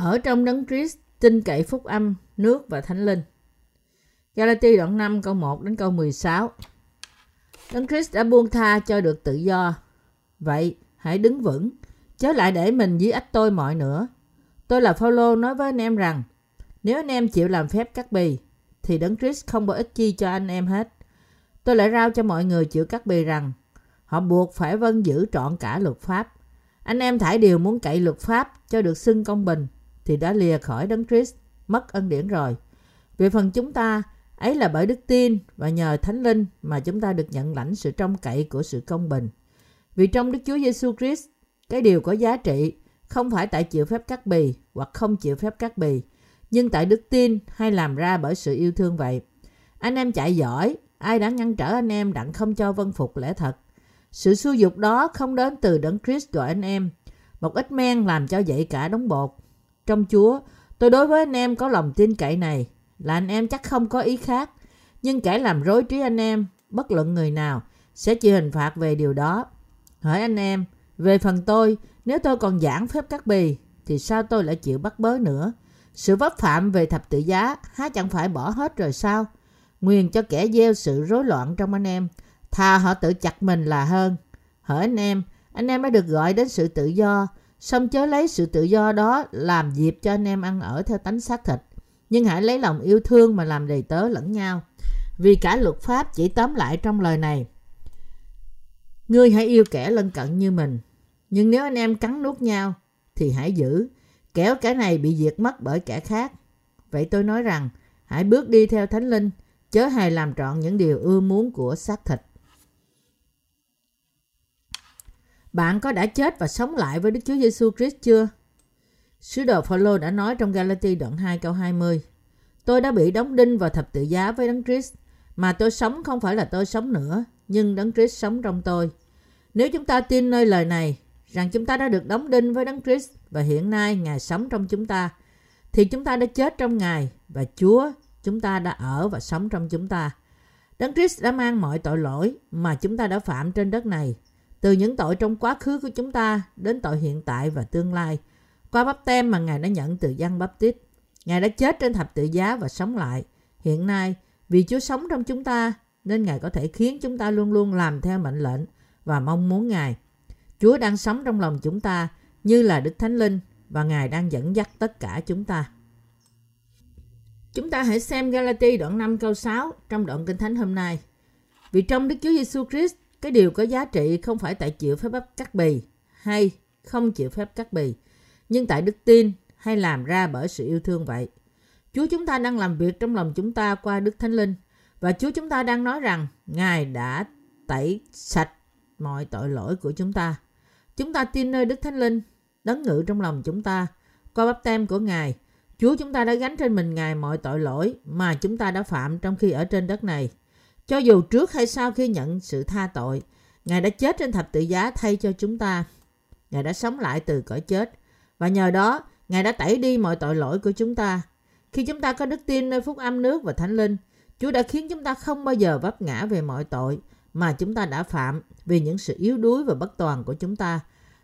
Ở trong đấng Christ, tin cậy phúc âm, nước và thánh linh. Galati đoạn 5 câu 1 đến câu 16. Đấng Christ đã buông tha cho được tự do. Vậy, hãy đứng vững, chớ lại để mình dưới ách tôi mọi nữa. Tôi là Phaolô nói với anh em rằng, nếu anh em chịu làm phép cắt bì, thì Đấng Christ không có ích chi cho anh em hết. Tôi lại rao cho mọi người chịu cắt bì rằng, họ buộc phải vâng giữ trọn cả luật pháp. Anh em thải điều muốn cậy luật pháp cho được xưng công bình, thì đã lìa khỏi Đấng Christ, mất ân điển rồi. Về phần chúng ta, ấy là bởi đức tin và nhờ Thánh Linh mà chúng ta được nhận lãnh sự trông cậy của sự công bình. Vì trong Đức Chúa Giêsu Christ, cái điều có giá trị không phải tại chịu phép cắt bì hoặc không chịu phép cắt bì, nhưng tại đức tin hay làm ra bởi sự yêu thương vậy. Anh em chạy giỏi, ai đã ngăn trở anh em đặng không cho vân phục lẽ thật. Sự xua dục đó không đến từ đấng Christ gọi anh em. Một ít men làm cho dậy cả đống bột. Trong Chúa, tôi đối với anh em có lòng tin cậy này là anh em chắc không có ý khác. Nhưng kẻ làm rối trí anh em, bất luận người nào, sẽ chịu hình phạt về điều đó. Hỏi anh em, về phần tôi, nếu tôi còn giảng phép cắt bì, thì sao tôi lại chịu bắt bớ nữa? Sự vấp phạm về thập tự giá, há chẳng phải bỏ hết rồi sao? Nguyền cho kẻ gieo sự rối loạn trong anh em, thà họ tự chặt mình là hơn. Hỏi anh em, anh em đã được gọi đến sự tự do, xong chớ lấy sự tự do đó làm dịp cho anh em ăn ở theo tánh xác thịt. Nhưng hãy lấy lòng yêu thương mà làm đầy tớ lẫn nhau. Vì cả luật pháp chỉ tóm lại trong lời này. Ngươi hãy yêu kẻ lân cận như mình. Nhưng nếu anh em cắn nuốt nhau, thì hãy giữ, kéo kẻ này bị diệt mất bởi kẻ khác. Vậy tôi nói rằng, hãy bước đi theo Thánh Linh, chớ hề làm trọn những điều ưa muốn của xác thịt. Bạn có đã chết và sống lại với Đức Chúa Giêsu Christ chưa? Sứ đồ Phaolô đã nói trong Galati đoạn 2 câu 20. Tôi đã bị đóng đinh vào thập tự giá với Đấng Christ, mà tôi sống không phải là tôi sống nữa, nhưng Đấng Christ sống trong tôi. Nếu chúng ta tin nơi lời này, rằng chúng ta đã được đóng đinh với Đấng Christ và hiện nay Ngài sống trong chúng ta, thì chúng ta đã chết trong Ngài và Chúa chúng ta đã ở và sống trong chúng ta. Đấng Christ đã mang mọi tội lỗi mà chúng ta đã phạm trên đất này, từ những tội trong quá khứ của chúng ta đến tội hiện tại và tương lai, qua bắp tem mà Ngài đã nhận từ dân bắp tít. Ngài đã chết trên thập tự giá và sống lại. Hiện nay, vì Chúa sống trong chúng ta, nên Ngài có thể khiến chúng ta luôn luôn làm theo mệnh lệnh và mong muốn Ngài. Chúa đang sống trong lòng chúng ta như là Đức Thánh Linh và Ngài đang dẫn dắt tất cả chúng ta. Chúng ta hãy xem Galati đoạn 5 câu 6 trong đoạn Kinh Thánh hôm nay. Vì trong Đức Chúa Giêsu Christ, cái điều có giá trị không phải tại chịu phép bắp cắt bì hay không chịu phép cắt bì, nhưng tại đức tin hay làm ra bởi sự yêu thương vậy. Chúa chúng ta đang làm việc trong lòng chúng ta qua Đức Thánh Linh và Chúa chúng ta đang nói rằng Ngài đã tẩy sạch mọi tội lỗi của chúng ta. Chúng ta tin nơi Đức Thánh Linh, đấng ngự trong lòng chúng ta. Qua bắp tem của Ngài, Chúa chúng ta đã gánh trên mình Ngài mọi tội lỗi mà chúng ta đã phạm trong khi ở trên đất này. Cho dù trước hay sau khi nhận sự tha tội, Ngài đã chết trên thập tự giá thay cho chúng ta. Ngài đã sống lại từ cõi chết. Và nhờ đó, Ngài đã tẩy đi mọi tội lỗi của chúng ta. Khi chúng ta có đức tin nơi phúc âm nước và thánh linh, Chúa đã khiến chúng ta không bao giờ vấp ngã về mọi tội mà chúng ta đã phạm vì những sự yếu đuối và bất toàn của chúng ta.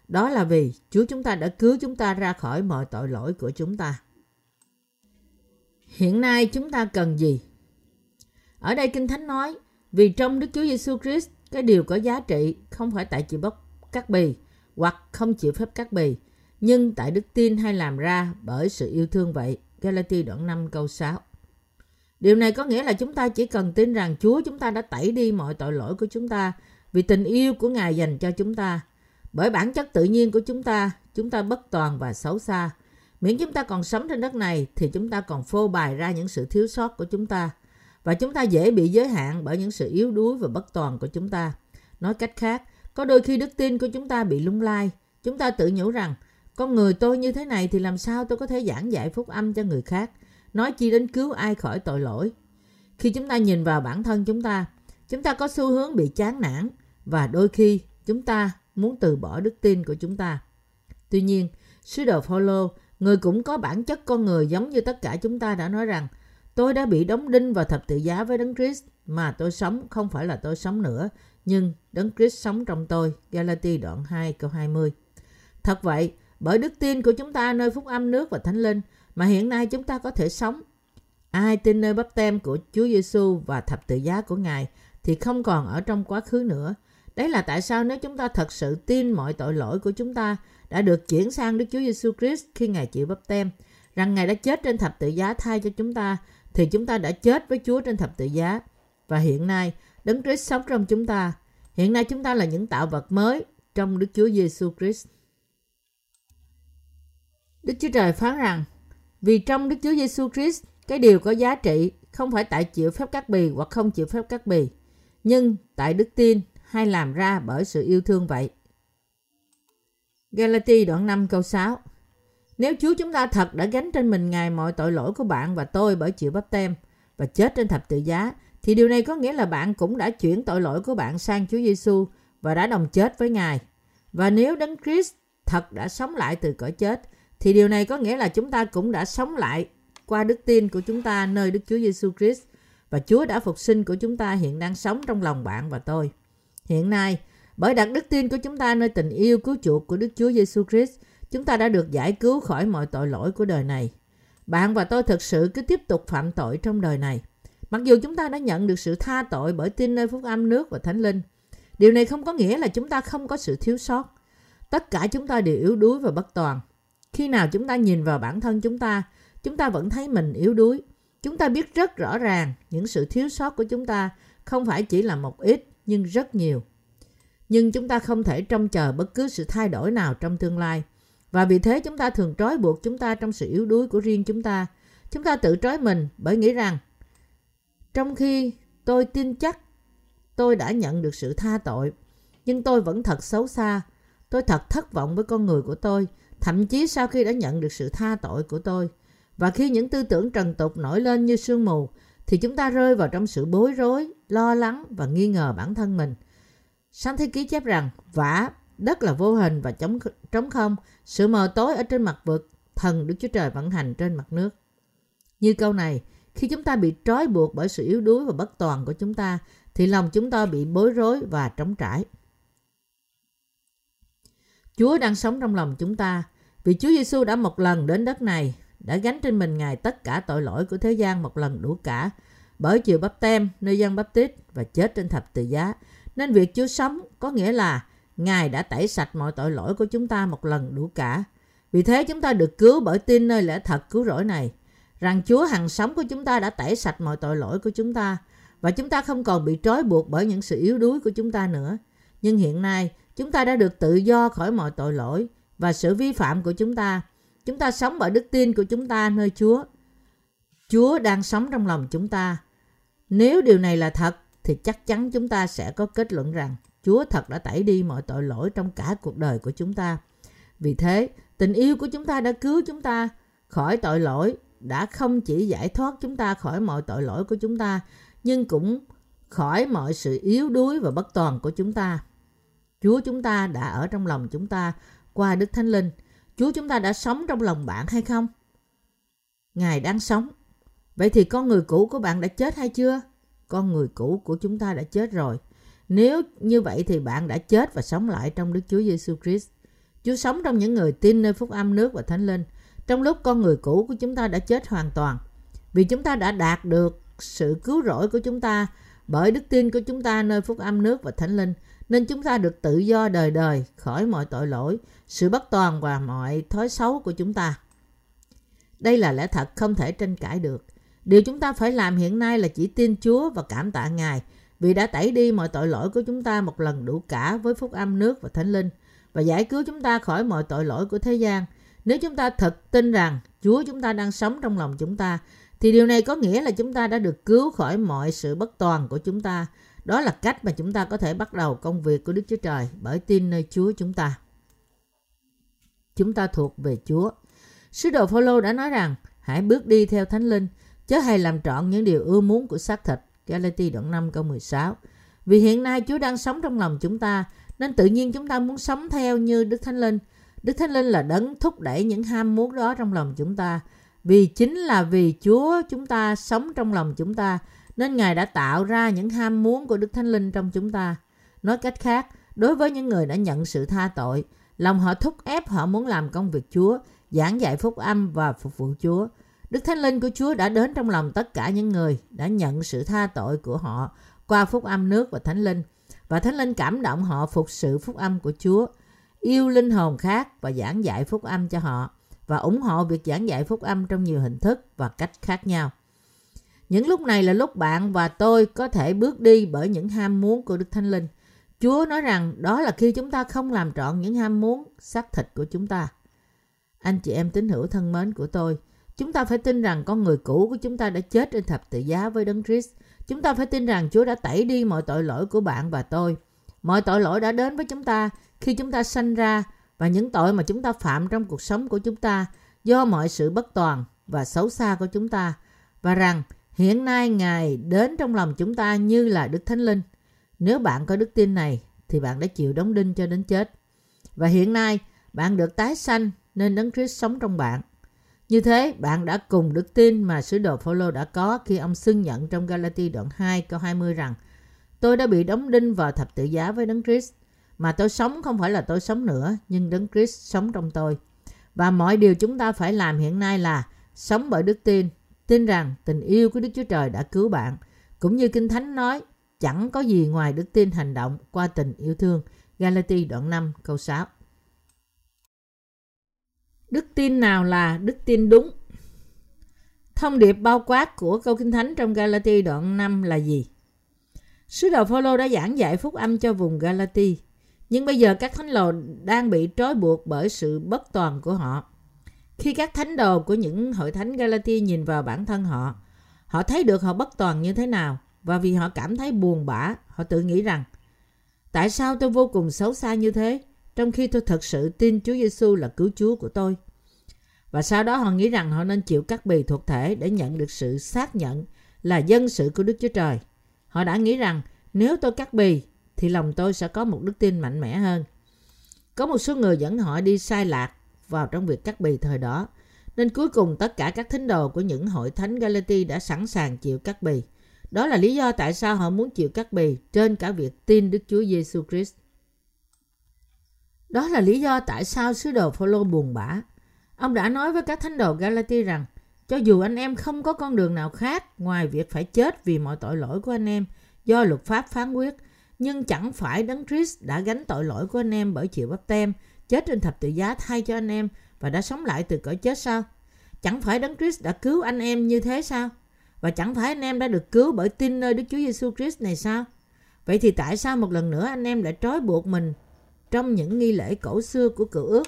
Đó là vì Chúa chúng ta đã cứu chúng ta ra khỏi mọi tội lỗi của chúng ta. Hiện nay chúng ta cần gì? Ở đây Kinh Thánh nói, vì trong Đức Chúa Giêsu Christ, cái điều có giá trị không phải tại chịu bốc cắt bì hoặc không chịu phép cắt bì, nhưng tại đức tin hay làm ra bởi sự yêu thương vậy. Galati đoạn 5 câu 6 Điều này có nghĩa là chúng ta chỉ cần tin rằng Chúa chúng ta đã tẩy đi mọi tội lỗi của chúng ta vì tình yêu của Ngài dành cho chúng ta. Bởi bản chất tự nhiên của chúng ta, chúng ta bất toàn và xấu xa. Miễn chúng ta còn sống trên đất này thì chúng ta còn phô bày ra những sự thiếu sót của chúng ta. Và chúng ta dễ bị giới hạn bởi những sự yếu đuối và bất toàn của chúng ta. Nói cách khác, có đôi khi đức tin của chúng ta bị lung lai. Chúng ta tự nhủ rằng, con người tôi như thế này thì làm sao tôi có thể giảng dạy phúc âm cho người khác? Nói chi đến cứu ai khỏi tội lỗi? Khi chúng ta nhìn vào bản thân chúng ta, chúng ta có xu hướng bị chán nản và đôi khi chúng ta muốn từ bỏ đức tin của chúng ta. Tuy nhiên, sứ đồ Phaolô, người cũng có bản chất con người giống như tất cả chúng ta đã nói rằng Tôi đã bị đóng đinh vào thập tự giá với Đấng Christ mà tôi sống không phải là tôi sống nữa, nhưng Đấng Christ sống trong tôi. Galati đoạn 2 câu 20. Thật vậy, bởi đức tin của chúng ta nơi phúc âm nước và thánh linh mà hiện nay chúng ta có thể sống. Ai tin nơi bắp tem của Chúa Giêsu và thập tự giá của Ngài thì không còn ở trong quá khứ nữa. Đấy là tại sao nếu chúng ta thật sự tin mọi tội lỗi của chúng ta đã được chuyển sang Đức Chúa Giêsu Christ khi Ngài chịu bắp tem, rằng Ngài đã chết trên thập tự giá thay cho chúng ta, thì chúng ta đã chết với Chúa trên thập tự giá. Và hiện nay, Đấng Christ sống trong chúng ta. Hiện nay chúng ta là những tạo vật mới trong Đức Chúa Giêsu Christ. Đức Chúa Trời phán rằng, vì trong Đức Chúa Giêsu Christ, cái điều có giá trị không phải tại chịu phép cắt bì hoặc không chịu phép cắt bì, nhưng tại đức tin hay làm ra bởi sự yêu thương vậy. Galati đoạn 5 câu 6 nếu Chúa chúng ta thật đã gánh trên mình Ngài mọi tội lỗi của bạn và tôi bởi chịu bắp tem và chết trên thập tự giá, thì điều này có nghĩa là bạn cũng đã chuyển tội lỗi của bạn sang Chúa Giêsu và đã đồng chết với Ngài. Và nếu Đấng Christ thật đã sống lại từ cõi chết, thì điều này có nghĩa là chúng ta cũng đã sống lại qua đức tin của chúng ta nơi Đức Chúa Giêsu Christ và Chúa đã phục sinh của chúng ta hiện đang sống trong lòng bạn và tôi. Hiện nay, bởi đặt đức tin của chúng ta nơi tình yêu cứu chuộc của Đức Chúa Giêsu Christ, chúng ta đã được giải cứu khỏi mọi tội lỗi của đời này. Bạn và tôi thực sự cứ tiếp tục phạm tội trong đời này. Mặc dù chúng ta đã nhận được sự tha tội bởi tin nơi phúc âm nước và thánh linh, điều này không có nghĩa là chúng ta không có sự thiếu sót. Tất cả chúng ta đều yếu đuối và bất toàn. Khi nào chúng ta nhìn vào bản thân chúng ta, chúng ta vẫn thấy mình yếu đuối. Chúng ta biết rất rõ ràng những sự thiếu sót của chúng ta không phải chỉ là một ít nhưng rất nhiều. Nhưng chúng ta không thể trông chờ bất cứ sự thay đổi nào trong tương lai. Và vì thế chúng ta thường trói buộc chúng ta trong sự yếu đuối của riêng chúng ta. Chúng ta tự trói mình bởi nghĩ rằng trong khi tôi tin chắc tôi đã nhận được sự tha tội, nhưng tôi vẫn thật xấu xa. Tôi thật thất vọng với con người của tôi, thậm chí sau khi đã nhận được sự tha tội của tôi. Và khi những tư tưởng trần tục nổi lên như sương mù, thì chúng ta rơi vào trong sự bối rối, lo lắng và nghi ngờ bản thân mình. Sáng thế ký chép rằng, vả, đất là vô hình và trống, trống không, sự mờ tối ở trên mặt vực, thần Đức Chúa Trời vận hành trên mặt nước. Như câu này, khi chúng ta bị trói buộc bởi sự yếu đuối và bất toàn của chúng ta, thì lòng chúng ta bị bối rối và trống trải. Chúa đang sống trong lòng chúng ta, vì Chúa Giêsu đã một lần đến đất này đã gánh trên mình Ngài tất cả tội lỗi của thế gian một lần đủ cả bởi chịu bắp tem nơi dân bắp tít và chết trên thập tự giá. Nên việc Chúa sống có nghĩa là Ngài đã tẩy sạch mọi tội lỗi của chúng ta một lần đủ cả. Vì thế chúng ta được cứu bởi tin nơi lẽ thật cứu rỗi này, rằng Chúa hằng sống của chúng ta đã tẩy sạch mọi tội lỗi của chúng ta và chúng ta không còn bị trói buộc bởi những sự yếu đuối của chúng ta nữa. Nhưng hiện nay, chúng ta đã được tự do khỏi mọi tội lỗi và sự vi phạm của chúng ta Chúng ta sống bởi đức tin của chúng ta nơi Chúa. Chúa đang sống trong lòng chúng ta. Nếu điều này là thật thì chắc chắn chúng ta sẽ có kết luận rằng Chúa thật đã tẩy đi mọi tội lỗi trong cả cuộc đời của chúng ta. Vì thế, tình yêu của chúng ta đã cứu chúng ta khỏi tội lỗi, đã không chỉ giải thoát chúng ta khỏi mọi tội lỗi của chúng ta, nhưng cũng khỏi mọi sự yếu đuối và bất toàn của chúng ta. Chúa chúng ta đã ở trong lòng chúng ta qua Đức Thánh Linh – Chúa chúng ta đã sống trong lòng bạn hay không? Ngài đang sống. Vậy thì con người cũ của bạn đã chết hay chưa? Con người cũ của chúng ta đã chết rồi. Nếu như vậy thì bạn đã chết và sống lại trong Đức Chúa Giêsu Christ. Chúa sống trong những người tin nơi phúc âm nước và thánh linh. Trong lúc con người cũ của chúng ta đã chết hoàn toàn. Vì chúng ta đã đạt được sự cứu rỗi của chúng ta bởi đức tin của chúng ta nơi phúc âm nước và thánh linh nên chúng ta được tự do đời đời khỏi mọi tội lỗi, sự bất toàn và mọi thói xấu của chúng ta. Đây là lẽ thật không thể tranh cãi được. Điều chúng ta phải làm hiện nay là chỉ tin Chúa và cảm tạ Ngài vì đã tẩy đi mọi tội lỗi của chúng ta một lần đủ cả với phúc âm nước và thánh linh và giải cứu chúng ta khỏi mọi tội lỗi của thế gian. Nếu chúng ta thật tin rằng Chúa chúng ta đang sống trong lòng chúng ta, thì điều này có nghĩa là chúng ta đã được cứu khỏi mọi sự bất toàn của chúng ta đó là cách mà chúng ta có thể bắt đầu công việc của Đức Chúa Trời bởi tin nơi Chúa chúng ta. Chúng ta thuộc về Chúa. Sứ đồ Phaolô đã nói rằng hãy bước đi theo Thánh Linh, chớ hay làm trọn những điều ưa muốn của xác thịt. Galati đoạn 5 câu 16. Vì hiện nay Chúa đang sống trong lòng chúng ta, nên tự nhiên chúng ta muốn sống theo như Đức Thánh Linh. Đức Thánh Linh là đấng thúc đẩy những ham muốn đó trong lòng chúng ta. Vì chính là vì Chúa chúng ta sống trong lòng chúng ta nên Ngài đã tạo ra những ham muốn của Đức Thánh Linh trong chúng ta. Nói cách khác, đối với những người đã nhận sự tha tội, Lòng họ thúc ép họ muốn làm công việc Chúa, giảng dạy phúc âm và phục vụ Chúa. Đức Thánh Linh của Chúa đã đến trong lòng tất cả những người đã nhận sự tha tội của họ qua phúc âm nước và Thánh Linh. Và Thánh Linh cảm động họ phục sự phúc âm của Chúa, yêu linh hồn khác và giảng dạy phúc âm cho họ và ủng hộ việc giảng dạy phúc âm trong nhiều hình thức và cách khác nhau. Những lúc này là lúc bạn và tôi có thể bước đi bởi những ham muốn của Đức Thánh Linh. Chúa nói rằng đó là khi chúng ta không làm trọn những ham muốn xác thịt của chúng ta. Anh chị em tín hữu thân mến của tôi, chúng ta phải tin rằng con người cũ của chúng ta đã chết trên thập tự giá với Đấng Christ. Chúng ta phải tin rằng Chúa đã tẩy đi mọi tội lỗi của bạn và tôi. Mọi tội lỗi đã đến với chúng ta khi chúng ta sanh ra và những tội mà chúng ta phạm trong cuộc sống của chúng ta do mọi sự bất toàn và xấu xa của chúng ta và rằng hiện nay Ngài đến trong lòng chúng ta như là Đức Thánh Linh. Nếu bạn có đức tin này, thì bạn đã chịu đóng đinh cho đến chết. Và hiện nay, bạn được tái sanh nên Đấng Christ sống trong bạn. Như thế, bạn đã cùng đức tin mà sứ đồ Phaolô đã có khi ông xưng nhận trong Galati đoạn 2 câu 20 rằng Tôi đã bị đóng đinh vào thập tự giá với Đấng Christ, mà tôi sống không phải là tôi sống nữa, nhưng Đấng Christ sống trong tôi. Và mọi điều chúng ta phải làm hiện nay là sống bởi đức tin, tin rằng tình yêu của Đức Chúa Trời đã cứu bạn, cũng như Kinh Thánh nói, chẳng có gì ngoài đức tin hành động qua tình yêu thương. Galati đoạn 5 câu 6 Đức tin nào là đức tin đúng? Thông điệp bao quát của câu Kinh Thánh trong Galati đoạn 5 là gì? Sứ đồ Phaolô đã giảng dạy phúc âm cho vùng Galati, nhưng bây giờ các thánh đồ đang bị trói buộc bởi sự bất toàn của họ. Khi các thánh đồ của những hội thánh Galati nhìn vào bản thân họ, họ thấy được họ bất toàn như thế nào và vì họ cảm thấy buồn bã, họ tự nghĩ rằng tại sao tôi vô cùng xấu xa như thế trong khi tôi thật sự tin Chúa Giêsu là cứu Chúa của tôi. Và sau đó họ nghĩ rằng họ nên chịu cắt bì thuộc thể để nhận được sự xác nhận là dân sự của Đức Chúa Trời. Họ đã nghĩ rằng nếu tôi cắt bì thì lòng tôi sẽ có một đức tin mạnh mẽ hơn. Có một số người dẫn họ đi sai lạc vào trong việc cắt bì thời đó. Nên cuối cùng tất cả các thính đồ của những hội thánh Galati đã sẵn sàng chịu cắt bì. Đó là lý do tại sao họ muốn chịu cắt bì trên cả việc tin Đức Chúa Giêsu Christ. Đó là lý do tại sao sứ đồ Phaolô buồn bã. Ông đã nói với các thánh đồ Galati rằng cho dù anh em không có con đường nào khác ngoài việc phải chết vì mọi tội lỗi của anh em do luật pháp phán quyết, nhưng chẳng phải Đấng Christ đã gánh tội lỗi của anh em bởi chịu bắp tem, chết trên thập tự giá thay cho anh em và đã sống lại từ cõi chết sao? Chẳng phải Đấng Christ đã cứu anh em như thế sao? Và chẳng phải anh em đã được cứu bởi tin nơi Đức Chúa Giêsu Christ này sao? Vậy thì tại sao một lần nữa anh em lại trói buộc mình trong những nghi lễ cổ xưa của cựu ước?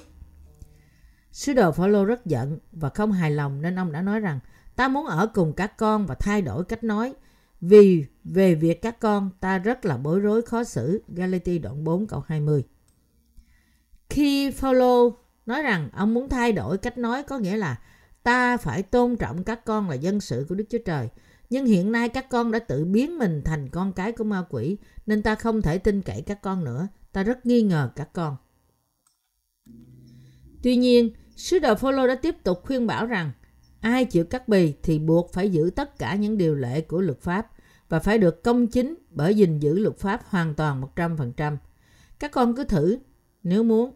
Sứ đồ Phaolô rất giận và không hài lòng nên ông đã nói rằng, ta muốn ở cùng các con và thay đổi cách nói vì về việc các con, ta rất là bối rối khó xử. Galati đoạn 4 câu 20 Khi Phaolô nói rằng ông muốn thay đổi cách nói có nghĩa là ta phải tôn trọng các con là dân sự của Đức Chúa Trời. Nhưng hiện nay các con đã tự biến mình thành con cái của ma quỷ, nên ta không thể tin cậy các con nữa. Ta rất nghi ngờ các con. Tuy nhiên, sứ đồ Phaolô đã tiếp tục khuyên bảo rằng ai chịu cắt bì thì buộc phải giữ tất cả những điều lệ của luật pháp và phải được công chính bởi gìn giữ luật pháp hoàn toàn 100%. Các con cứ thử nếu muốn.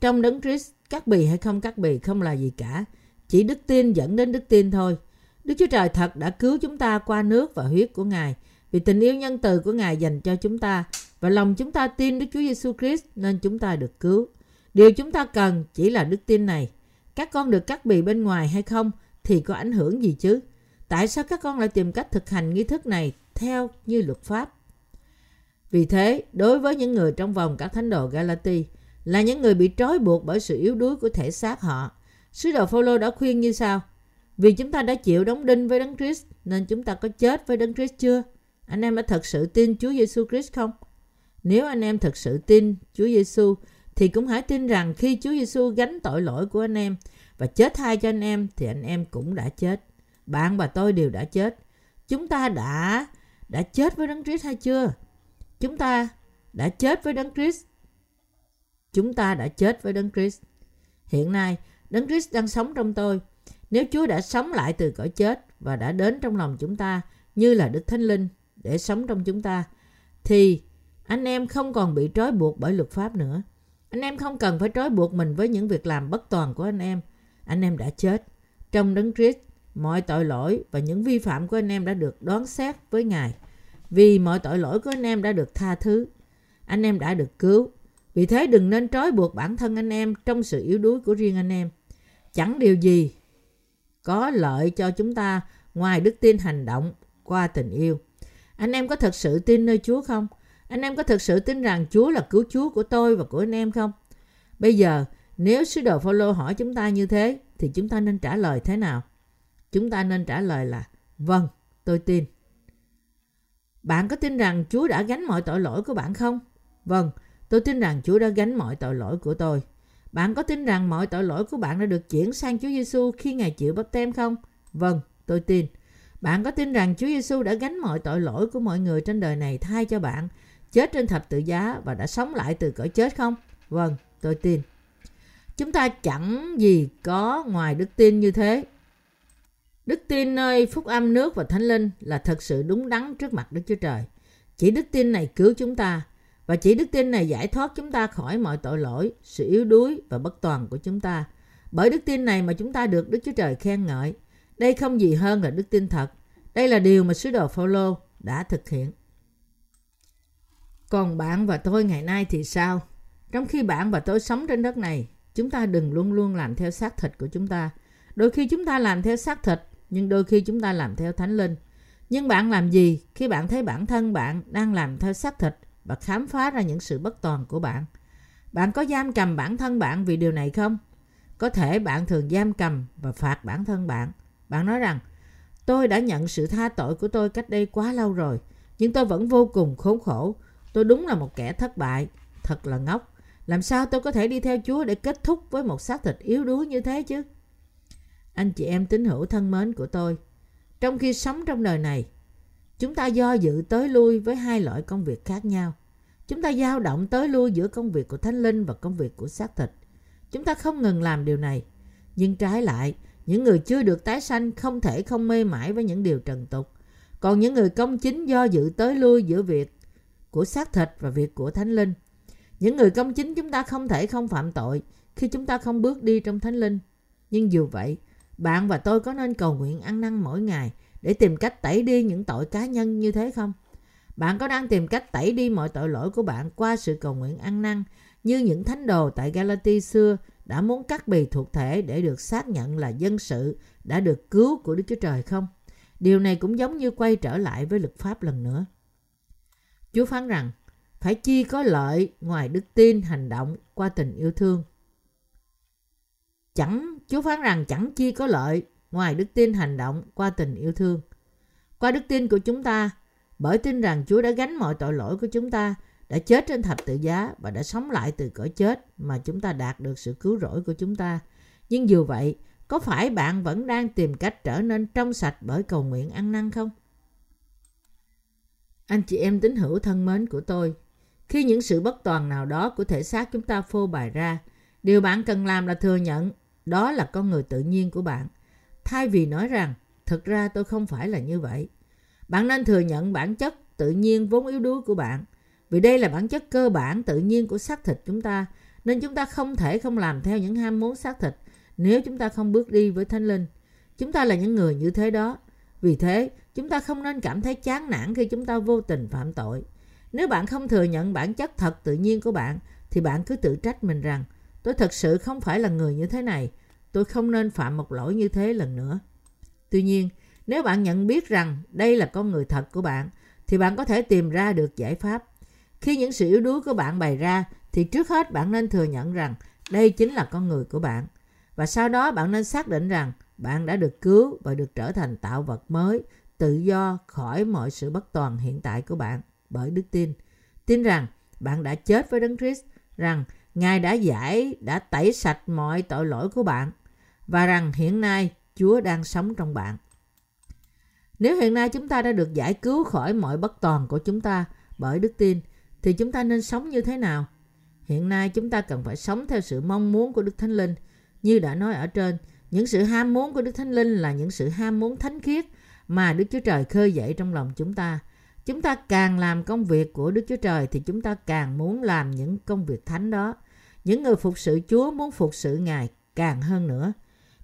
Trong đấng Christ, cắt bì hay không cắt bì không là gì cả. Chỉ đức tin dẫn đến đức tin thôi. Đức Chúa Trời thật đã cứu chúng ta qua nước và huyết của Ngài vì tình yêu nhân từ của Ngài dành cho chúng ta và lòng chúng ta tin Đức Chúa Giêsu Christ nên chúng ta được cứu. Điều chúng ta cần chỉ là đức tin này. Các con được cắt bì bên ngoài hay không thì có ảnh hưởng gì chứ? Tại sao các con lại tìm cách thực hành nghi thức này theo như luật pháp? Vì thế, đối với những người trong vòng các thánh đồ Galati là những người bị trói buộc bởi sự yếu đuối của thể xác họ, sứ đồ Phaolô đã khuyên như sau: Vì chúng ta đã chịu đóng đinh với Đấng Christ nên chúng ta có chết với Đấng Christ chưa? Anh em đã thật sự tin Chúa Giêsu Christ không? Nếu anh em thật sự tin Chúa Giêsu thì cũng hãy tin rằng khi Chúa Giêsu gánh tội lỗi của anh em và chết thay cho anh em thì anh em cũng đã chết. Bạn và tôi đều đã chết. Chúng ta đã đã chết với Đấng Christ hay chưa? Chúng ta đã chết với Đấng Christ. Chúng ta đã chết với Đấng Christ. Hiện nay, Đấng Christ đang sống trong tôi. Nếu Chúa đã sống lại từ cõi chết và đã đến trong lòng chúng ta như là Đức Thánh Linh để sống trong chúng ta, thì anh em không còn bị trói buộc bởi luật pháp nữa. Anh em không cần phải trói buộc mình với những việc làm bất toàn của anh em. Anh em đã chết. Trong đấng Christ, mọi tội lỗi và những vi phạm của anh em đã được đoán xét với Ngài. Vì mọi tội lỗi của anh em đã được tha thứ. Anh em đã được cứu. Vì thế đừng nên trói buộc bản thân anh em trong sự yếu đuối của riêng anh em. Chẳng điều gì có lợi cho chúng ta ngoài đức tin hành động qua tình yêu. Anh em có thật sự tin nơi Chúa không? Anh em có thật sự tin rằng Chúa là cứu Chúa của tôi và của anh em không? Bây giờ, nếu sứ đồ Phaolô hỏi chúng ta như thế, thì chúng ta nên trả lời thế nào? Chúng ta nên trả lời là Vâng, tôi tin. Bạn có tin rằng Chúa đã gánh mọi tội lỗi của bạn không? Vâng, tôi tin rằng Chúa đã gánh mọi tội lỗi của tôi. Bạn có tin rằng mọi tội lỗi của bạn đã được chuyển sang Chúa Giêsu khi Ngài chịu bắp tem không? Vâng, tôi tin. Bạn có tin rằng Chúa Giêsu đã gánh mọi tội lỗi của mọi người trên đời này thay cho bạn, chết trên thập tự giá và đã sống lại từ cõi chết không? Vâng, tôi tin. Chúng ta chẳng gì có ngoài đức tin như thế. Đức tin nơi phúc âm nước và thánh linh là thật sự đúng đắn trước mặt Đức Chúa Trời. Chỉ đức tin này cứu chúng ta và chỉ đức tin này giải thoát chúng ta khỏi mọi tội lỗi, sự yếu đuối và bất toàn của chúng ta. Bởi đức tin này mà chúng ta được Đức Chúa Trời khen ngợi. Đây không gì hơn là đức tin thật. Đây là điều mà sứ đồ Phaolô đã thực hiện. Còn bạn và tôi ngày nay thì sao? Trong khi bạn và tôi sống trên đất này, chúng ta đừng luôn luôn làm theo xác thịt của chúng ta. Đôi khi chúng ta làm theo xác thịt, nhưng đôi khi chúng ta làm theo thánh linh. Nhưng bạn làm gì khi bạn thấy bản thân bạn đang làm theo xác thịt và khám phá ra những sự bất toàn của bạn? Bạn có giam cầm bản thân bạn vì điều này không? Có thể bạn thường giam cầm và phạt bản thân bạn. Bạn nói rằng, tôi đã nhận sự tha tội của tôi cách đây quá lâu rồi, nhưng tôi vẫn vô cùng khốn khổ. Tôi đúng là một kẻ thất bại, thật là ngốc. Làm sao tôi có thể đi theo Chúa để kết thúc với một xác thịt yếu đuối như thế chứ? Anh chị em tín hữu thân mến của tôi, trong khi sống trong đời này, chúng ta do dự tới lui với hai loại công việc khác nhau. Chúng ta dao động tới lui giữa công việc của Thánh Linh và công việc của xác thịt. Chúng ta không ngừng làm điều này. Nhưng trái lại, những người chưa được tái sanh không thể không mê mãi với những điều trần tục. Còn những người công chính do dự tới lui giữa việc của xác thịt và việc của Thánh Linh. Những người công chính chúng ta không thể không phạm tội khi chúng ta không bước đi trong Thánh Linh. Nhưng dù vậy, bạn và tôi có nên cầu nguyện ăn năn mỗi ngày để tìm cách tẩy đi những tội cá nhân như thế không? Bạn có đang tìm cách tẩy đi mọi tội lỗi của bạn qua sự cầu nguyện ăn năn như những thánh đồ tại Galati xưa đã muốn cắt bì thuộc thể để được xác nhận là dân sự đã được cứu của Đức Chúa Trời không? Điều này cũng giống như quay trở lại với luật pháp lần nữa. Chúa phán rằng, phải chi có lợi ngoài đức tin hành động qua tình yêu thương. Chẳng, Chúa phán rằng chẳng chi có lợi ngoài đức tin hành động qua tình yêu thương. Qua đức tin của chúng ta, bởi tin rằng Chúa đã gánh mọi tội lỗi của chúng ta, đã chết trên thập tự giá và đã sống lại từ cõi chết mà chúng ta đạt được sự cứu rỗi của chúng ta. Nhưng dù vậy, có phải bạn vẫn đang tìm cách trở nên trong sạch bởi cầu nguyện ăn năn không? Anh chị em tín hữu thân mến của tôi, khi những sự bất toàn nào đó của thể xác chúng ta phô bày ra, điều bạn cần làm là thừa nhận đó là con người tự nhiên của bạn. Thay vì nói rằng, thực ra tôi không phải là như vậy. Bạn nên thừa nhận bản chất tự nhiên vốn yếu đuối của bạn. Vì đây là bản chất cơ bản tự nhiên của xác thịt chúng ta, nên chúng ta không thể không làm theo những ham muốn xác thịt nếu chúng ta không bước đi với Thánh Linh. Chúng ta là những người như thế đó. Vì thế, chúng ta không nên cảm thấy chán nản khi chúng ta vô tình phạm tội. Nếu bạn không thừa nhận bản chất thật tự nhiên của bạn, thì bạn cứ tự trách mình rằng tôi thật sự không phải là người như thế này. Tôi không nên phạm một lỗi như thế lần nữa. Tuy nhiên, nếu bạn nhận biết rằng đây là con người thật của bạn, thì bạn có thể tìm ra được giải pháp. Khi những sự yếu đuối của bạn bày ra, thì trước hết bạn nên thừa nhận rằng đây chính là con người của bạn. Và sau đó bạn nên xác định rằng bạn đã được cứu và được trở thành tạo vật mới, tự do khỏi mọi sự bất toàn hiện tại của bạn bởi đức tin. Tin rằng bạn đã chết với Đấng Christ, rằng Ngài đã giải, đã tẩy sạch mọi tội lỗi của bạn và rằng hiện nay Chúa đang sống trong bạn. Nếu hiện nay chúng ta đã được giải cứu khỏi mọi bất toàn của chúng ta bởi đức tin, thì chúng ta nên sống như thế nào? Hiện nay chúng ta cần phải sống theo sự mong muốn của Đức Thánh Linh. Như đã nói ở trên, những sự ham muốn của Đức Thánh Linh là những sự ham muốn thánh khiết mà Đức Chúa Trời khơi dậy trong lòng chúng ta. Chúng ta càng làm công việc của Đức Chúa Trời thì chúng ta càng muốn làm những công việc thánh đó. những người phục sự Chúa muốn phục sự Ngài càng hơn nữa.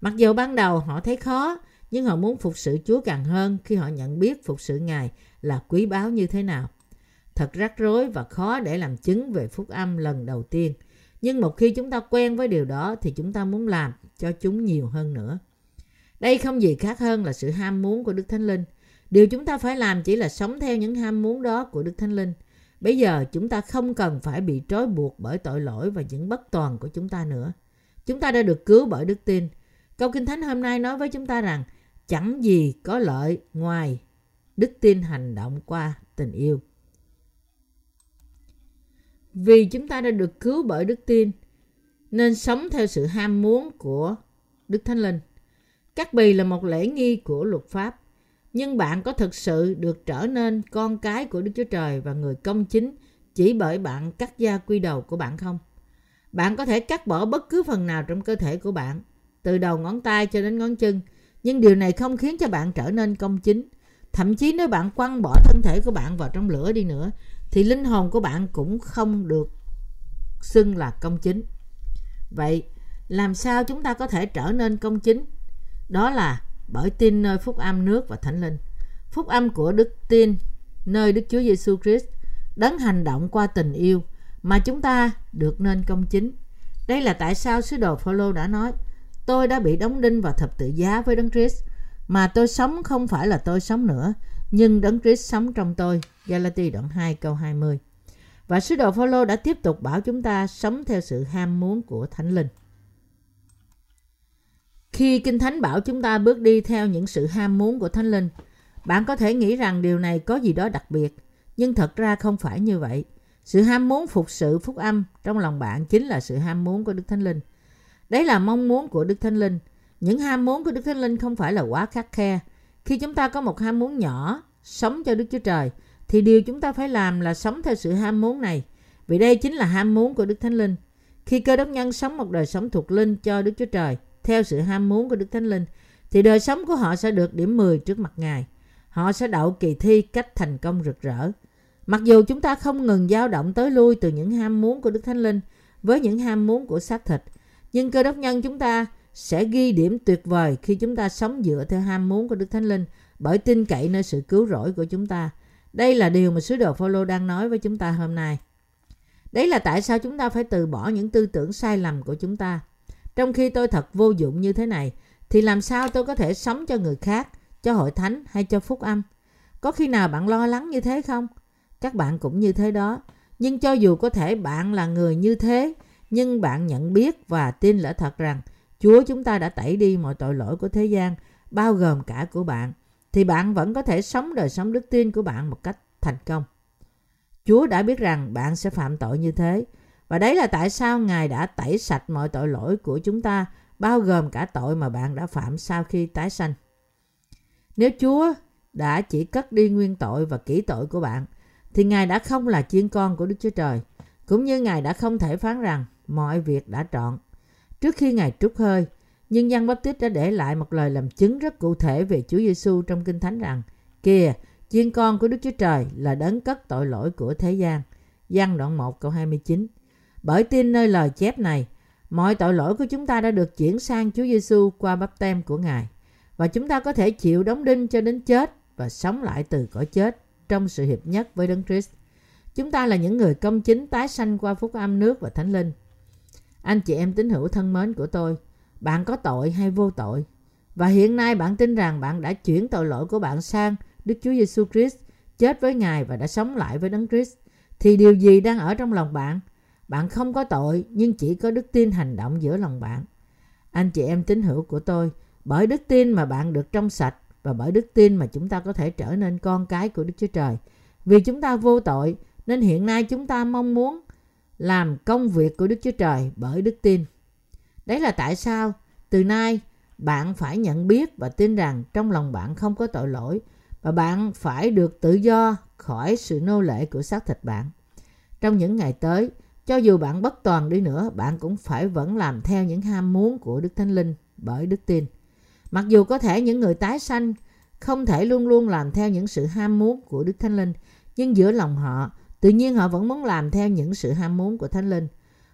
Mặc dù ban đầu họ thấy khó, nhưng họ muốn phục sự Chúa càng hơn khi họ nhận biết phục sự Ngài là quý báu như thế nào. Thật rắc rối và khó để làm chứng về phúc âm lần đầu tiên. Nhưng một khi chúng ta quen với điều đó thì chúng ta muốn làm cho chúng nhiều hơn nữa. Đây không gì khác hơn là sự ham muốn của Đức Thánh Linh. Điều chúng ta phải làm chỉ là sống theo những ham muốn đó của Đức Thánh Linh. Bây giờ chúng ta không cần phải bị trói buộc bởi tội lỗi và những bất toàn của chúng ta nữa. Chúng ta đã được cứu bởi đức tin. Câu Kinh Thánh hôm nay nói với chúng ta rằng, chẳng gì có lợi ngoài đức tin hành động qua tình yêu. Vì chúng ta đã được cứu bởi đức tin, nên sống theo sự ham muốn của Đức Thánh Linh. Cắt bì là một lễ nghi của luật pháp, nhưng bạn có thực sự được trở nên con cái của Đức Chúa Trời và người công chính chỉ bởi bạn cắt da quy đầu của bạn không? Bạn có thể cắt bỏ bất cứ phần nào trong cơ thể của bạn, từ đầu ngón tay cho đến ngón chân, nhưng điều này không khiến cho bạn trở nên công chính. Thậm chí nếu bạn quăng bỏ thân thể của bạn vào trong lửa đi nữa, thì linh hồn của bạn cũng không được xưng là công chính. Vậy, làm sao chúng ta có thể trở nên công chính? Đó là bởi tin nơi phúc âm nước và thánh linh. Phúc âm của đức tin nơi Đức Chúa Giêsu Christ đấng hành động qua tình yêu mà chúng ta được nên công chính. Đây là tại sao sứ đồ Phaolô đã nói: Tôi đã bị đóng đinh vào thập tự giá với Đấng Christ, mà tôi sống không phải là tôi sống nữa, nhưng Đấng Christ sống trong tôi. Galati đoạn 2 câu 20. Và sứ đồ Phaolô đã tiếp tục bảo chúng ta sống theo sự ham muốn của Thánh Linh. Khi Kinh Thánh bảo chúng ta bước đi theo những sự ham muốn của Thánh Linh, bạn có thể nghĩ rằng điều này có gì đó đặc biệt, nhưng thật ra không phải như vậy. Sự ham muốn phục sự phúc âm trong lòng bạn chính là sự ham muốn của Đức Thánh Linh. Đấy là mong muốn của Đức Thánh Linh. Những ham muốn của Đức Thánh Linh không phải là quá khắc khe. Khi chúng ta có một ham muốn nhỏ, sống cho Đức Chúa Trời, thì điều chúng ta phải làm là sống theo sự ham muốn này. Vì đây chính là ham muốn của Đức Thánh Linh. Khi cơ đốc nhân sống một đời sống thuộc linh cho Đức Chúa Trời, theo sự ham muốn của Đức Thánh Linh, thì đời sống của họ sẽ được điểm 10 trước mặt Ngài. Họ sẽ đậu kỳ thi cách thành công rực rỡ. Mặc dù chúng ta không ngừng dao động tới lui từ những ham muốn của Đức Thánh Linh với những ham muốn của xác thịt, nhưng cơ đốc nhân chúng ta sẽ ghi điểm tuyệt vời khi chúng ta sống dựa theo ham muốn của Đức Thánh Linh bởi tin cậy nơi sự cứu rỗi của chúng ta. Đây là điều mà sứ đồ Phaolô đang nói với chúng ta hôm nay. Đấy là tại sao chúng ta phải từ bỏ những tư tưởng sai lầm của chúng ta. Trong khi tôi thật vô dụng như thế này, thì làm sao tôi có thể sống cho người khác, cho hội thánh hay cho phúc âm? Có khi nào bạn lo lắng như thế không? Các bạn cũng như thế đó. Nhưng cho dù có thể bạn là người như thế, nhưng bạn nhận biết và tin lỡ thật rằng Chúa chúng ta đã tẩy đi mọi tội lỗi của thế gian, bao gồm cả của bạn, thì bạn vẫn có thể sống đời sống đức tin của bạn một cách thành công. Chúa đã biết rằng bạn sẽ phạm tội như thế, và đấy là tại sao Ngài đã tẩy sạch mọi tội lỗi của chúng ta, bao gồm cả tội mà bạn đã phạm sau khi tái sanh. Nếu Chúa đã chỉ cất đi nguyên tội và kỹ tội của bạn, thì Ngài đã không là chiên con của Đức Chúa Trời, cũng như Ngài đã không thể phán rằng mọi việc đã trọn. Trước khi Ngài trút hơi, nhưng Giăng Baptist đã để lại một lời làm chứng rất cụ thể về Chúa Giêsu trong Kinh Thánh rằng Kìa, chiên con của Đức Chúa Trời là đấng cất tội lỗi của thế gian. Giăng đoạn 1 câu 29 Bởi tin nơi lời chép này, mọi tội lỗi của chúng ta đã được chuyển sang Chúa Giêsu qua bắp tem của Ngài. Và chúng ta có thể chịu đóng đinh cho đến chết và sống lại từ cõi chết trong sự hiệp nhất với Đấng Christ. Chúng ta là những người công chính tái sanh qua phúc âm nước và thánh linh. Anh chị em tín hữu thân mến của tôi, bạn có tội hay vô tội? Và hiện nay bạn tin rằng bạn đã chuyển tội lỗi của bạn sang Đức Chúa Giêsu Christ, chết với Ngài và đã sống lại với Đấng Christ. Thì điều gì đang ở trong lòng bạn? Bạn không có tội nhưng chỉ có đức tin hành động giữa lòng bạn. Anh chị em tín hữu của tôi, bởi đức tin mà bạn được trong sạch và bởi đức tin mà chúng ta có thể trở nên con cái của Đức Chúa Trời. Vì chúng ta vô tội nên hiện nay chúng ta mong muốn làm công việc của Đức Chúa Trời bởi đức tin. Đấy là tại sao từ nay bạn phải nhận biết và tin rằng trong lòng bạn không có tội lỗi và bạn phải được tự do khỏi sự nô lệ của xác thịt bạn. Trong những ngày tới, cho dù bạn bất toàn đi nữa, bạn cũng phải vẫn làm theo những ham muốn của Đức Thánh Linh bởi đức tin. Mặc dù có thể những người tái sanh không thể luôn luôn làm theo những sự ham muốn của Đức Thánh Linh, nhưng giữa lòng họ, tự nhiên họ vẫn muốn làm theo những sự ham muốn của Thánh Linh.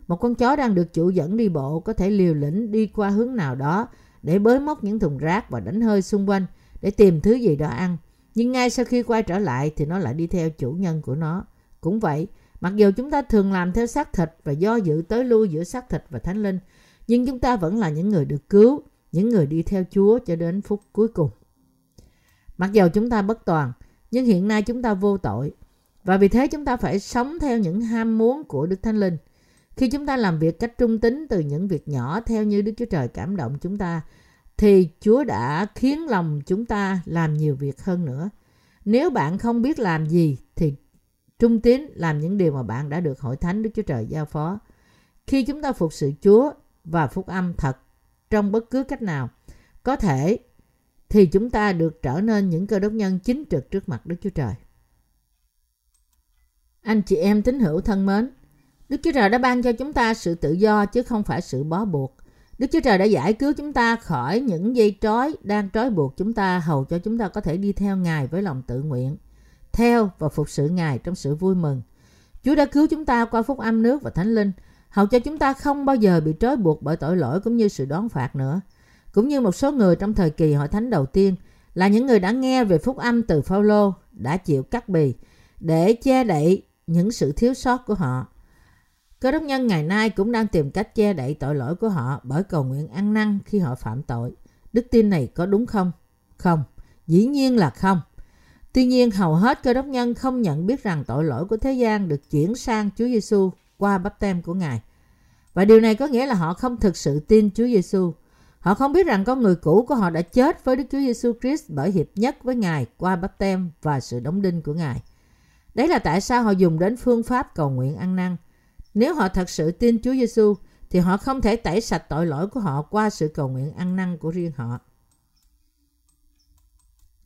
Một con chó đang được chủ dẫn đi bộ có thể liều lĩnh đi qua hướng nào đó để bới móc những thùng rác và đánh hơi xung quanh để tìm thứ gì đó ăn. Nhưng ngay sau khi quay trở lại thì nó lại đi theo chủ nhân của nó. Cũng vậy, mặc dù chúng ta thường làm theo xác thịt và do dự tới lui giữa xác thịt và thánh linh, nhưng chúng ta vẫn là những người được cứu, những người đi theo Chúa cho đến phút cuối cùng. Mặc dù chúng ta bất toàn, nhưng hiện nay chúng ta vô tội. Và vì thế chúng ta phải sống theo những ham muốn của Đức Thánh Linh. Khi chúng ta làm việc cách trung tính từ những việc nhỏ theo như Đức Chúa Trời cảm động chúng ta, thì Chúa đã khiến lòng chúng ta làm nhiều việc hơn nữa. Nếu bạn không biết làm gì thì trung tín làm những điều mà bạn đã được hội thánh Đức Chúa Trời giao phó. Khi chúng ta phục sự Chúa và phúc âm thật trong bất cứ cách nào, có thể thì chúng ta được trở nên những cơ đốc nhân chính trực trước mặt Đức Chúa Trời. Anh chị em tín hữu thân mến, Đức Chúa Trời đã ban cho chúng ta sự tự do chứ không phải sự bó buộc. Đức Chúa Trời đã giải cứu chúng ta khỏi những dây trói đang trói buộc chúng ta hầu cho chúng ta có thể đi theo Ngài với lòng tự nguyện, theo và phục sự Ngài trong sự vui mừng. Chúa đã cứu chúng ta qua phúc âm nước và thánh linh, hầu cho chúng ta không bao giờ bị trói buộc bởi tội lỗi cũng như sự đón phạt nữa. Cũng như một số người trong thời kỳ hội thánh đầu tiên là những người đã nghe về phúc âm từ Phaolô đã chịu cắt bì để che đậy những sự thiếu sót của họ. Cơ đốc nhân ngày nay cũng đang tìm cách che đậy tội lỗi của họ bởi cầu nguyện ăn năn khi họ phạm tội. Đức tin này có đúng không? Không, dĩ nhiên là không. Tuy nhiên hầu hết cơ đốc nhân không nhận biết rằng tội lỗi của thế gian được chuyển sang Chúa Giêsu qua bắp tem của Ngài. Và điều này có nghĩa là họ không thực sự tin Chúa Giêsu. Họ không biết rằng con người cũ của họ đã chết với Đức Chúa Giêsu Christ bởi hiệp nhất với Ngài qua bắp tem và sự đóng đinh của Ngài. Đấy là tại sao họ dùng đến phương pháp cầu nguyện ăn năn. Nếu họ thật sự tin Chúa Giêsu thì họ không thể tẩy sạch tội lỗi của họ qua sự cầu nguyện ăn năn của riêng họ.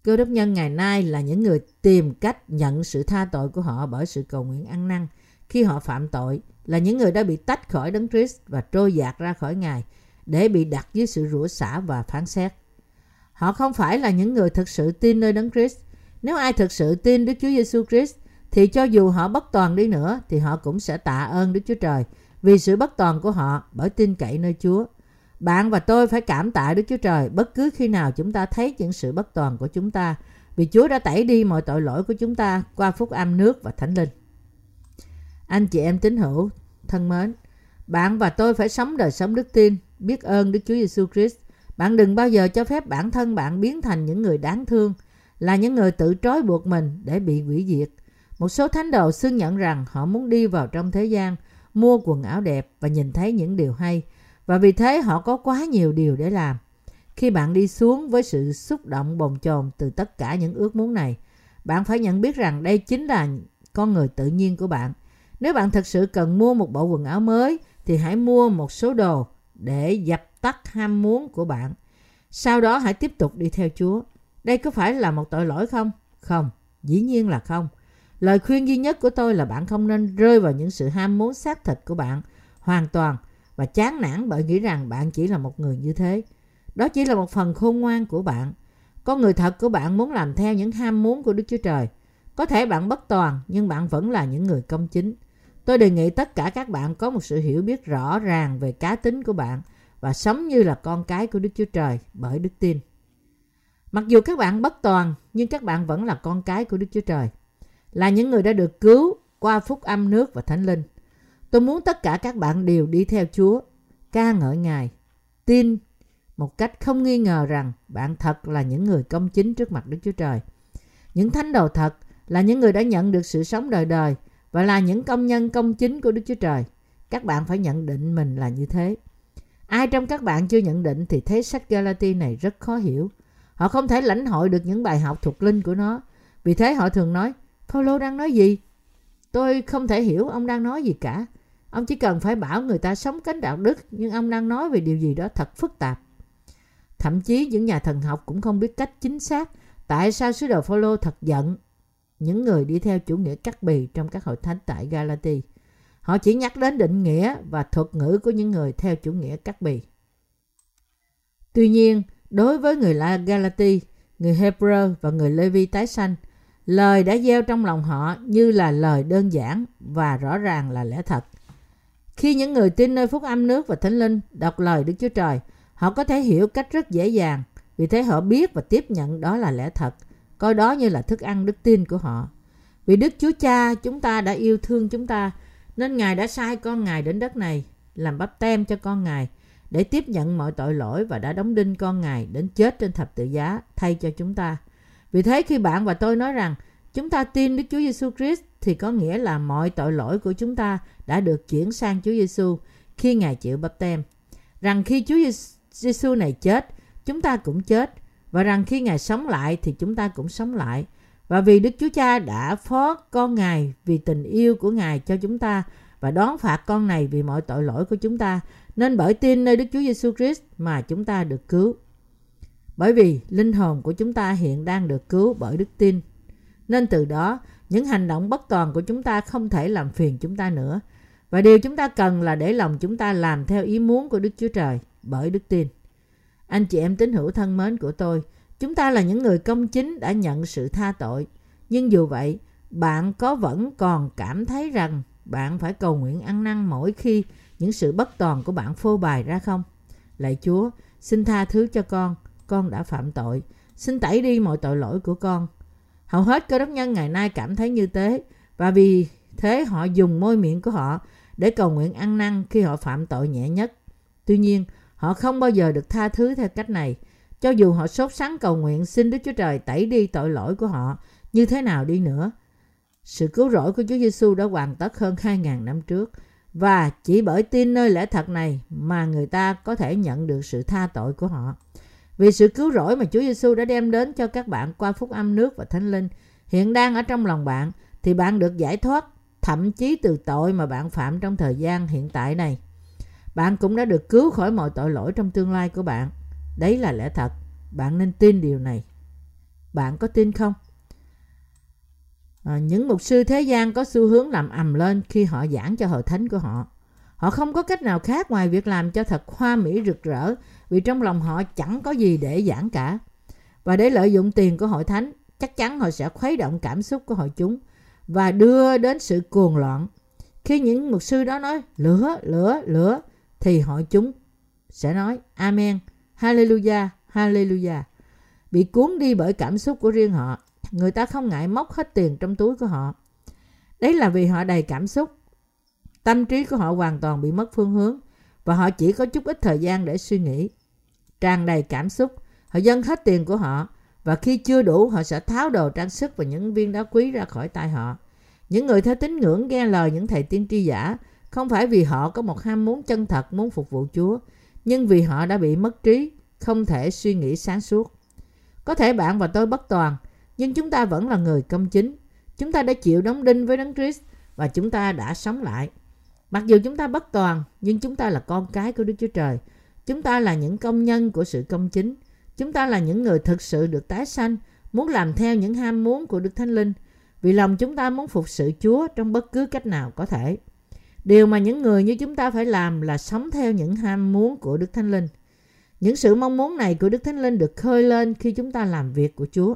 Cơ đốc nhân ngày nay là những người tìm cách nhận sự tha tội của họ bởi sự cầu nguyện ăn năn. Khi họ phạm tội, là những người đã bị tách khỏi Đấng Christ và trôi dạt ra khỏi Ngài để bị đặt dưới sự rủa xả và phán xét. Họ không phải là những người thực sự tin nơi Đấng Christ. Nếu ai thực sự tin Đức Chúa Giêsu Christ thì cho dù họ bất toàn đi nữa thì họ cũng sẽ tạ ơn Đức Chúa Trời vì sự bất toàn của họ bởi tin cậy nơi Chúa. Bạn và tôi phải cảm tạ Đức Chúa Trời bất cứ khi nào chúng ta thấy những sự bất toàn của chúng ta vì Chúa đã tẩy đi mọi tội lỗi của chúng ta qua phúc âm nước và thánh linh. Anh chị em tín hữu, thân mến, bạn và tôi phải sống đời sống đức tin, biết ơn Đức Chúa Giêsu Christ. Bạn đừng bao giờ cho phép bản thân bạn biến thành những người đáng thương, là những người tự trói buộc mình để bị hủy diệt. Một số thánh đồ xưng nhận rằng họ muốn đi vào trong thế gian, mua quần áo đẹp và nhìn thấy những điều hay, và vì thế họ có quá nhiều điều để làm. Khi bạn đi xuống với sự xúc động bồn chồn từ tất cả những ước muốn này, bạn phải nhận biết rằng đây chính là con người tự nhiên của bạn. Nếu bạn thật sự cần mua một bộ quần áo mới thì hãy mua một số đồ để dập tắt ham muốn của bạn. Sau đó hãy tiếp tục đi theo Chúa. Đây có phải là một tội lỗi không? Không, dĩ nhiên là không. Lời khuyên duy nhất của tôi là bạn không nên rơi vào những sự ham muốn xác thịt của bạn hoàn toàn và chán nản bởi nghĩ rằng bạn chỉ là một người như thế. Đó chỉ là một phần khôn ngoan của bạn. Con người thật của bạn muốn làm theo những ham muốn của Đức Chúa Trời. Có thể bạn bất toàn nhưng bạn vẫn là những người công chính. Tôi đề nghị tất cả các bạn có một sự hiểu biết rõ ràng về cá tính của bạn và sống như là con cái của Đức Chúa Trời bởi đức tin. Mặc dù các bạn bất toàn, nhưng các bạn vẫn là con cái của Đức Chúa Trời, là những người đã được cứu qua phúc âm nước và thánh linh. Tôi muốn tất cả các bạn đều đi theo Chúa, ca ngợi Ngài, tin một cách không nghi ngờ rằng bạn thật là những người công chính trước mặt Đức Chúa Trời. Những thánh đồ thật là những người đã nhận được sự sống đời đời và là những công nhân công chính của Đức Chúa Trời. Các bạn phải nhận định mình là như thế. Ai trong các bạn chưa nhận định thì thấy sách Galati này rất khó hiểu. Họ không thể lãnh hội được những bài học thuộc linh của nó. Vì thế họ thường nói, Paulo đang nói gì? Tôi không thể hiểu ông đang nói gì cả. Ông chỉ cần phải bảo người ta sống cánh đạo đức, nhưng ông đang nói về điều gì đó thật phức tạp. Thậm chí những nhà thần học cũng không biết cách chính xác tại sao sứ đồ Phaolô thật giận những người đi theo chủ nghĩa cắt bì trong các hội thánh tại Galati. Họ chỉ nhắc đến định nghĩa và thuật ngữ của những người theo chủ nghĩa cắt bì. Tuy nhiên, đối với người La Galati, người Hebrew và người Levi tái sanh, lời đã gieo trong lòng họ như là lời đơn giản và rõ ràng là lẽ thật. Khi những người tin nơi phúc âm nước và thánh linh đọc lời Đức Chúa Trời, họ có thể hiểu cách rất dễ dàng. Vì thế họ biết và tiếp nhận đó là lẽ thật, coi đó như là thức ăn đức tin của họ. Vì Đức Chúa Cha chúng ta đã yêu thương chúng ta, nên Ngài đã sai con Ngài đến đất này, làm bắp tem cho con Ngài, để tiếp nhận mọi tội lỗi và đã đóng đinh con Ngài đến chết trên thập tự giá thay cho chúng ta. Vì thế khi bạn và tôi nói rằng chúng ta tin Đức Chúa Giêsu Christ thì có nghĩa là mọi tội lỗi của chúng ta đã được chuyển sang Chúa Giêsu khi Ngài chịu bắp tem. Rằng khi Chúa Giêsu này chết, chúng ta cũng chết và rằng khi Ngài sống lại thì chúng ta cũng sống lại. Và vì Đức Chúa Cha đã phó con Ngài vì tình yêu của Ngài cho chúng ta và đón phạt con này vì mọi tội lỗi của chúng ta, nên bởi tin nơi Đức Chúa Giêsu Christ mà chúng ta được cứu. Bởi vì linh hồn của chúng ta hiện đang được cứu bởi đức tin. Nên từ đó, những hành động bất toàn của chúng ta không thể làm phiền chúng ta nữa. Và điều chúng ta cần là để lòng chúng ta làm theo ý muốn của Đức Chúa Trời bởi đức tin. Anh chị em tín hữu thân mến của tôi, chúng ta là những người công chính đã nhận sự tha tội. Nhưng dù vậy, bạn có vẫn còn cảm thấy rằng bạn phải cầu nguyện ăn năn mỗi khi những sự bất toàn của bạn phô bày ra không? Lạy Chúa, xin tha thứ cho con, con đã phạm tội. Xin tẩy đi mọi tội lỗi của con. Hầu hết cơ đốc nhân ngày nay cảm thấy như thế và vì thế họ dùng môi miệng của họ để cầu nguyện ăn năn khi họ phạm tội nhẹ nhất. Tuy nhiên, họ không bao giờ được tha thứ theo cách này. Cho dù họ sốt sắng cầu nguyện xin Đức Chúa Trời tẩy đi tội lỗi của họ như thế nào đi nữa. Sự cứu rỗi của Chúa Giêsu đã hoàn tất hơn 2.000 năm trước và chỉ bởi tin nơi lẽ thật này mà người ta có thể nhận được sự tha tội của họ. Vì sự cứu rỗi mà Chúa Giêsu đã đem đến cho các bạn qua phúc âm nước và thánh linh hiện đang ở trong lòng bạn thì bạn được giải thoát thậm chí từ tội mà bạn phạm trong thời gian hiện tại này. Bạn cũng đã được cứu khỏi mọi tội lỗi trong tương lai của bạn. Đấy là lẽ thật. Bạn nên tin điều này. Bạn có tin không? À, những mục sư thế gian có xu hướng làm ầm lên khi họ giảng cho hội thánh của họ. Họ không có cách nào khác ngoài việc làm cho thật hoa mỹ rực rỡ vì trong lòng họ chẳng có gì để giảng cả. Và để lợi dụng tiền của hội thánh, chắc chắn họ sẽ khuấy động cảm xúc của hội chúng và đưa đến sự cuồng loạn. Khi những mục sư đó nói lửa, lửa, lửa thì hội chúng sẽ nói Amen, Hallelujah, Hallelujah. Bị cuốn đi bởi cảm xúc của riêng họ, người ta không ngại móc hết tiền trong túi của họ. Đấy là vì họ đầy cảm xúc. Tâm trí của họ hoàn toàn bị mất phương hướng và họ chỉ có chút ít thời gian để suy nghĩ tràn đầy cảm xúc. Họ dâng hết tiền của họ và khi chưa đủ họ sẽ tháo đồ trang sức và những viên đá quý ra khỏi tay họ. Những người theo tín ngưỡng nghe lời những thầy tiên tri giả không phải vì họ có một ham muốn chân thật muốn phục vụ Chúa, nhưng vì họ đã bị mất trí, không thể suy nghĩ sáng suốt. Có thể bạn và tôi bất toàn, nhưng chúng ta vẫn là người công chính. Chúng ta đã chịu đóng đinh với Đấng Christ và chúng ta đã sống lại. Mặc dù chúng ta bất toàn, nhưng chúng ta là con cái của Đức Chúa Trời Chúng ta là những công nhân của sự công chính. Chúng ta là những người thực sự được tái sanh, muốn làm theo những ham muốn của Đức Thánh Linh. Vì lòng chúng ta muốn phục sự Chúa trong bất cứ cách nào có thể. Điều mà những người như chúng ta phải làm là sống theo những ham muốn của Đức Thánh Linh. Những sự mong muốn này của Đức Thánh Linh được khơi lên khi chúng ta làm việc của Chúa.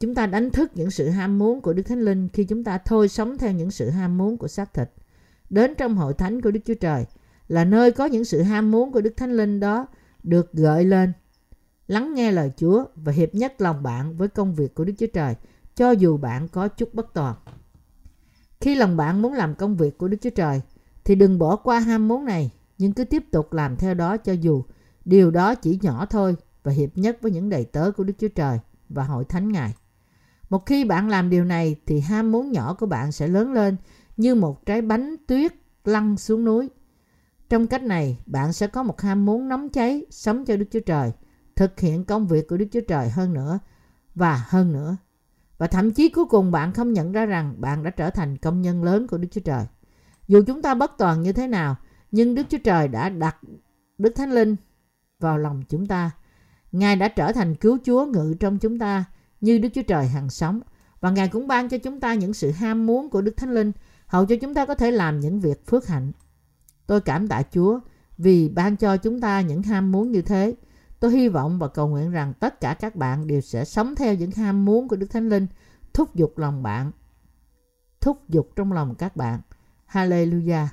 Chúng ta đánh thức những sự ham muốn của Đức Thánh Linh khi chúng ta thôi sống theo những sự ham muốn của xác thịt. Đến trong hội thánh của Đức Chúa Trời – là nơi có những sự ham muốn của Đức Thánh Linh đó được gợi lên. Lắng nghe lời Chúa và hiệp nhất lòng bạn với công việc của Đức Chúa Trời, cho dù bạn có chút bất toàn. Khi lòng bạn muốn làm công việc của Đức Chúa Trời, thì đừng bỏ qua ham muốn này, nhưng cứ tiếp tục làm theo đó cho dù điều đó chỉ nhỏ thôi và hiệp nhất với những đầy tớ của Đức Chúa Trời và hội thánh Ngài. Một khi bạn làm điều này thì ham muốn nhỏ của bạn sẽ lớn lên như một trái bánh tuyết lăn xuống núi trong cách này, bạn sẽ có một ham muốn nóng cháy sống cho Đức Chúa Trời, thực hiện công việc của Đức Chúa Trời hơn nữa và hơn nữa. Và thậm chí cuối cùng bạn không nhận ra rằng bạn đã trở thành công nhân lớn của Đức Chúa Trời. Dù chúng ta bất toàn như thế nào, nhưng Đức Chúa Trời đã đặt Đức Thánh Linh vào lòng chúng ta. Ngài đã trở thành cứu Chúa ngự trong chúng ta như Đức Chúa Trời hằng sống. Và Ngài cũng ban cho chúng ta những sự ham muốn của Đức Thánh Linh hầu cho chúng ta có thể làm những việc phước hạnh. Tôi cảm tạ Chúa vì ban cho chúng ta những ham muốn như thế. Tôi hy vọng và cầu nguyện rằng tất cả các bạn đều sẽ sống theo những ham muốn của Đức Thánh Linh, thúc giục lòng bạn, thúc giục trong lòng các bạn. Hallelujah.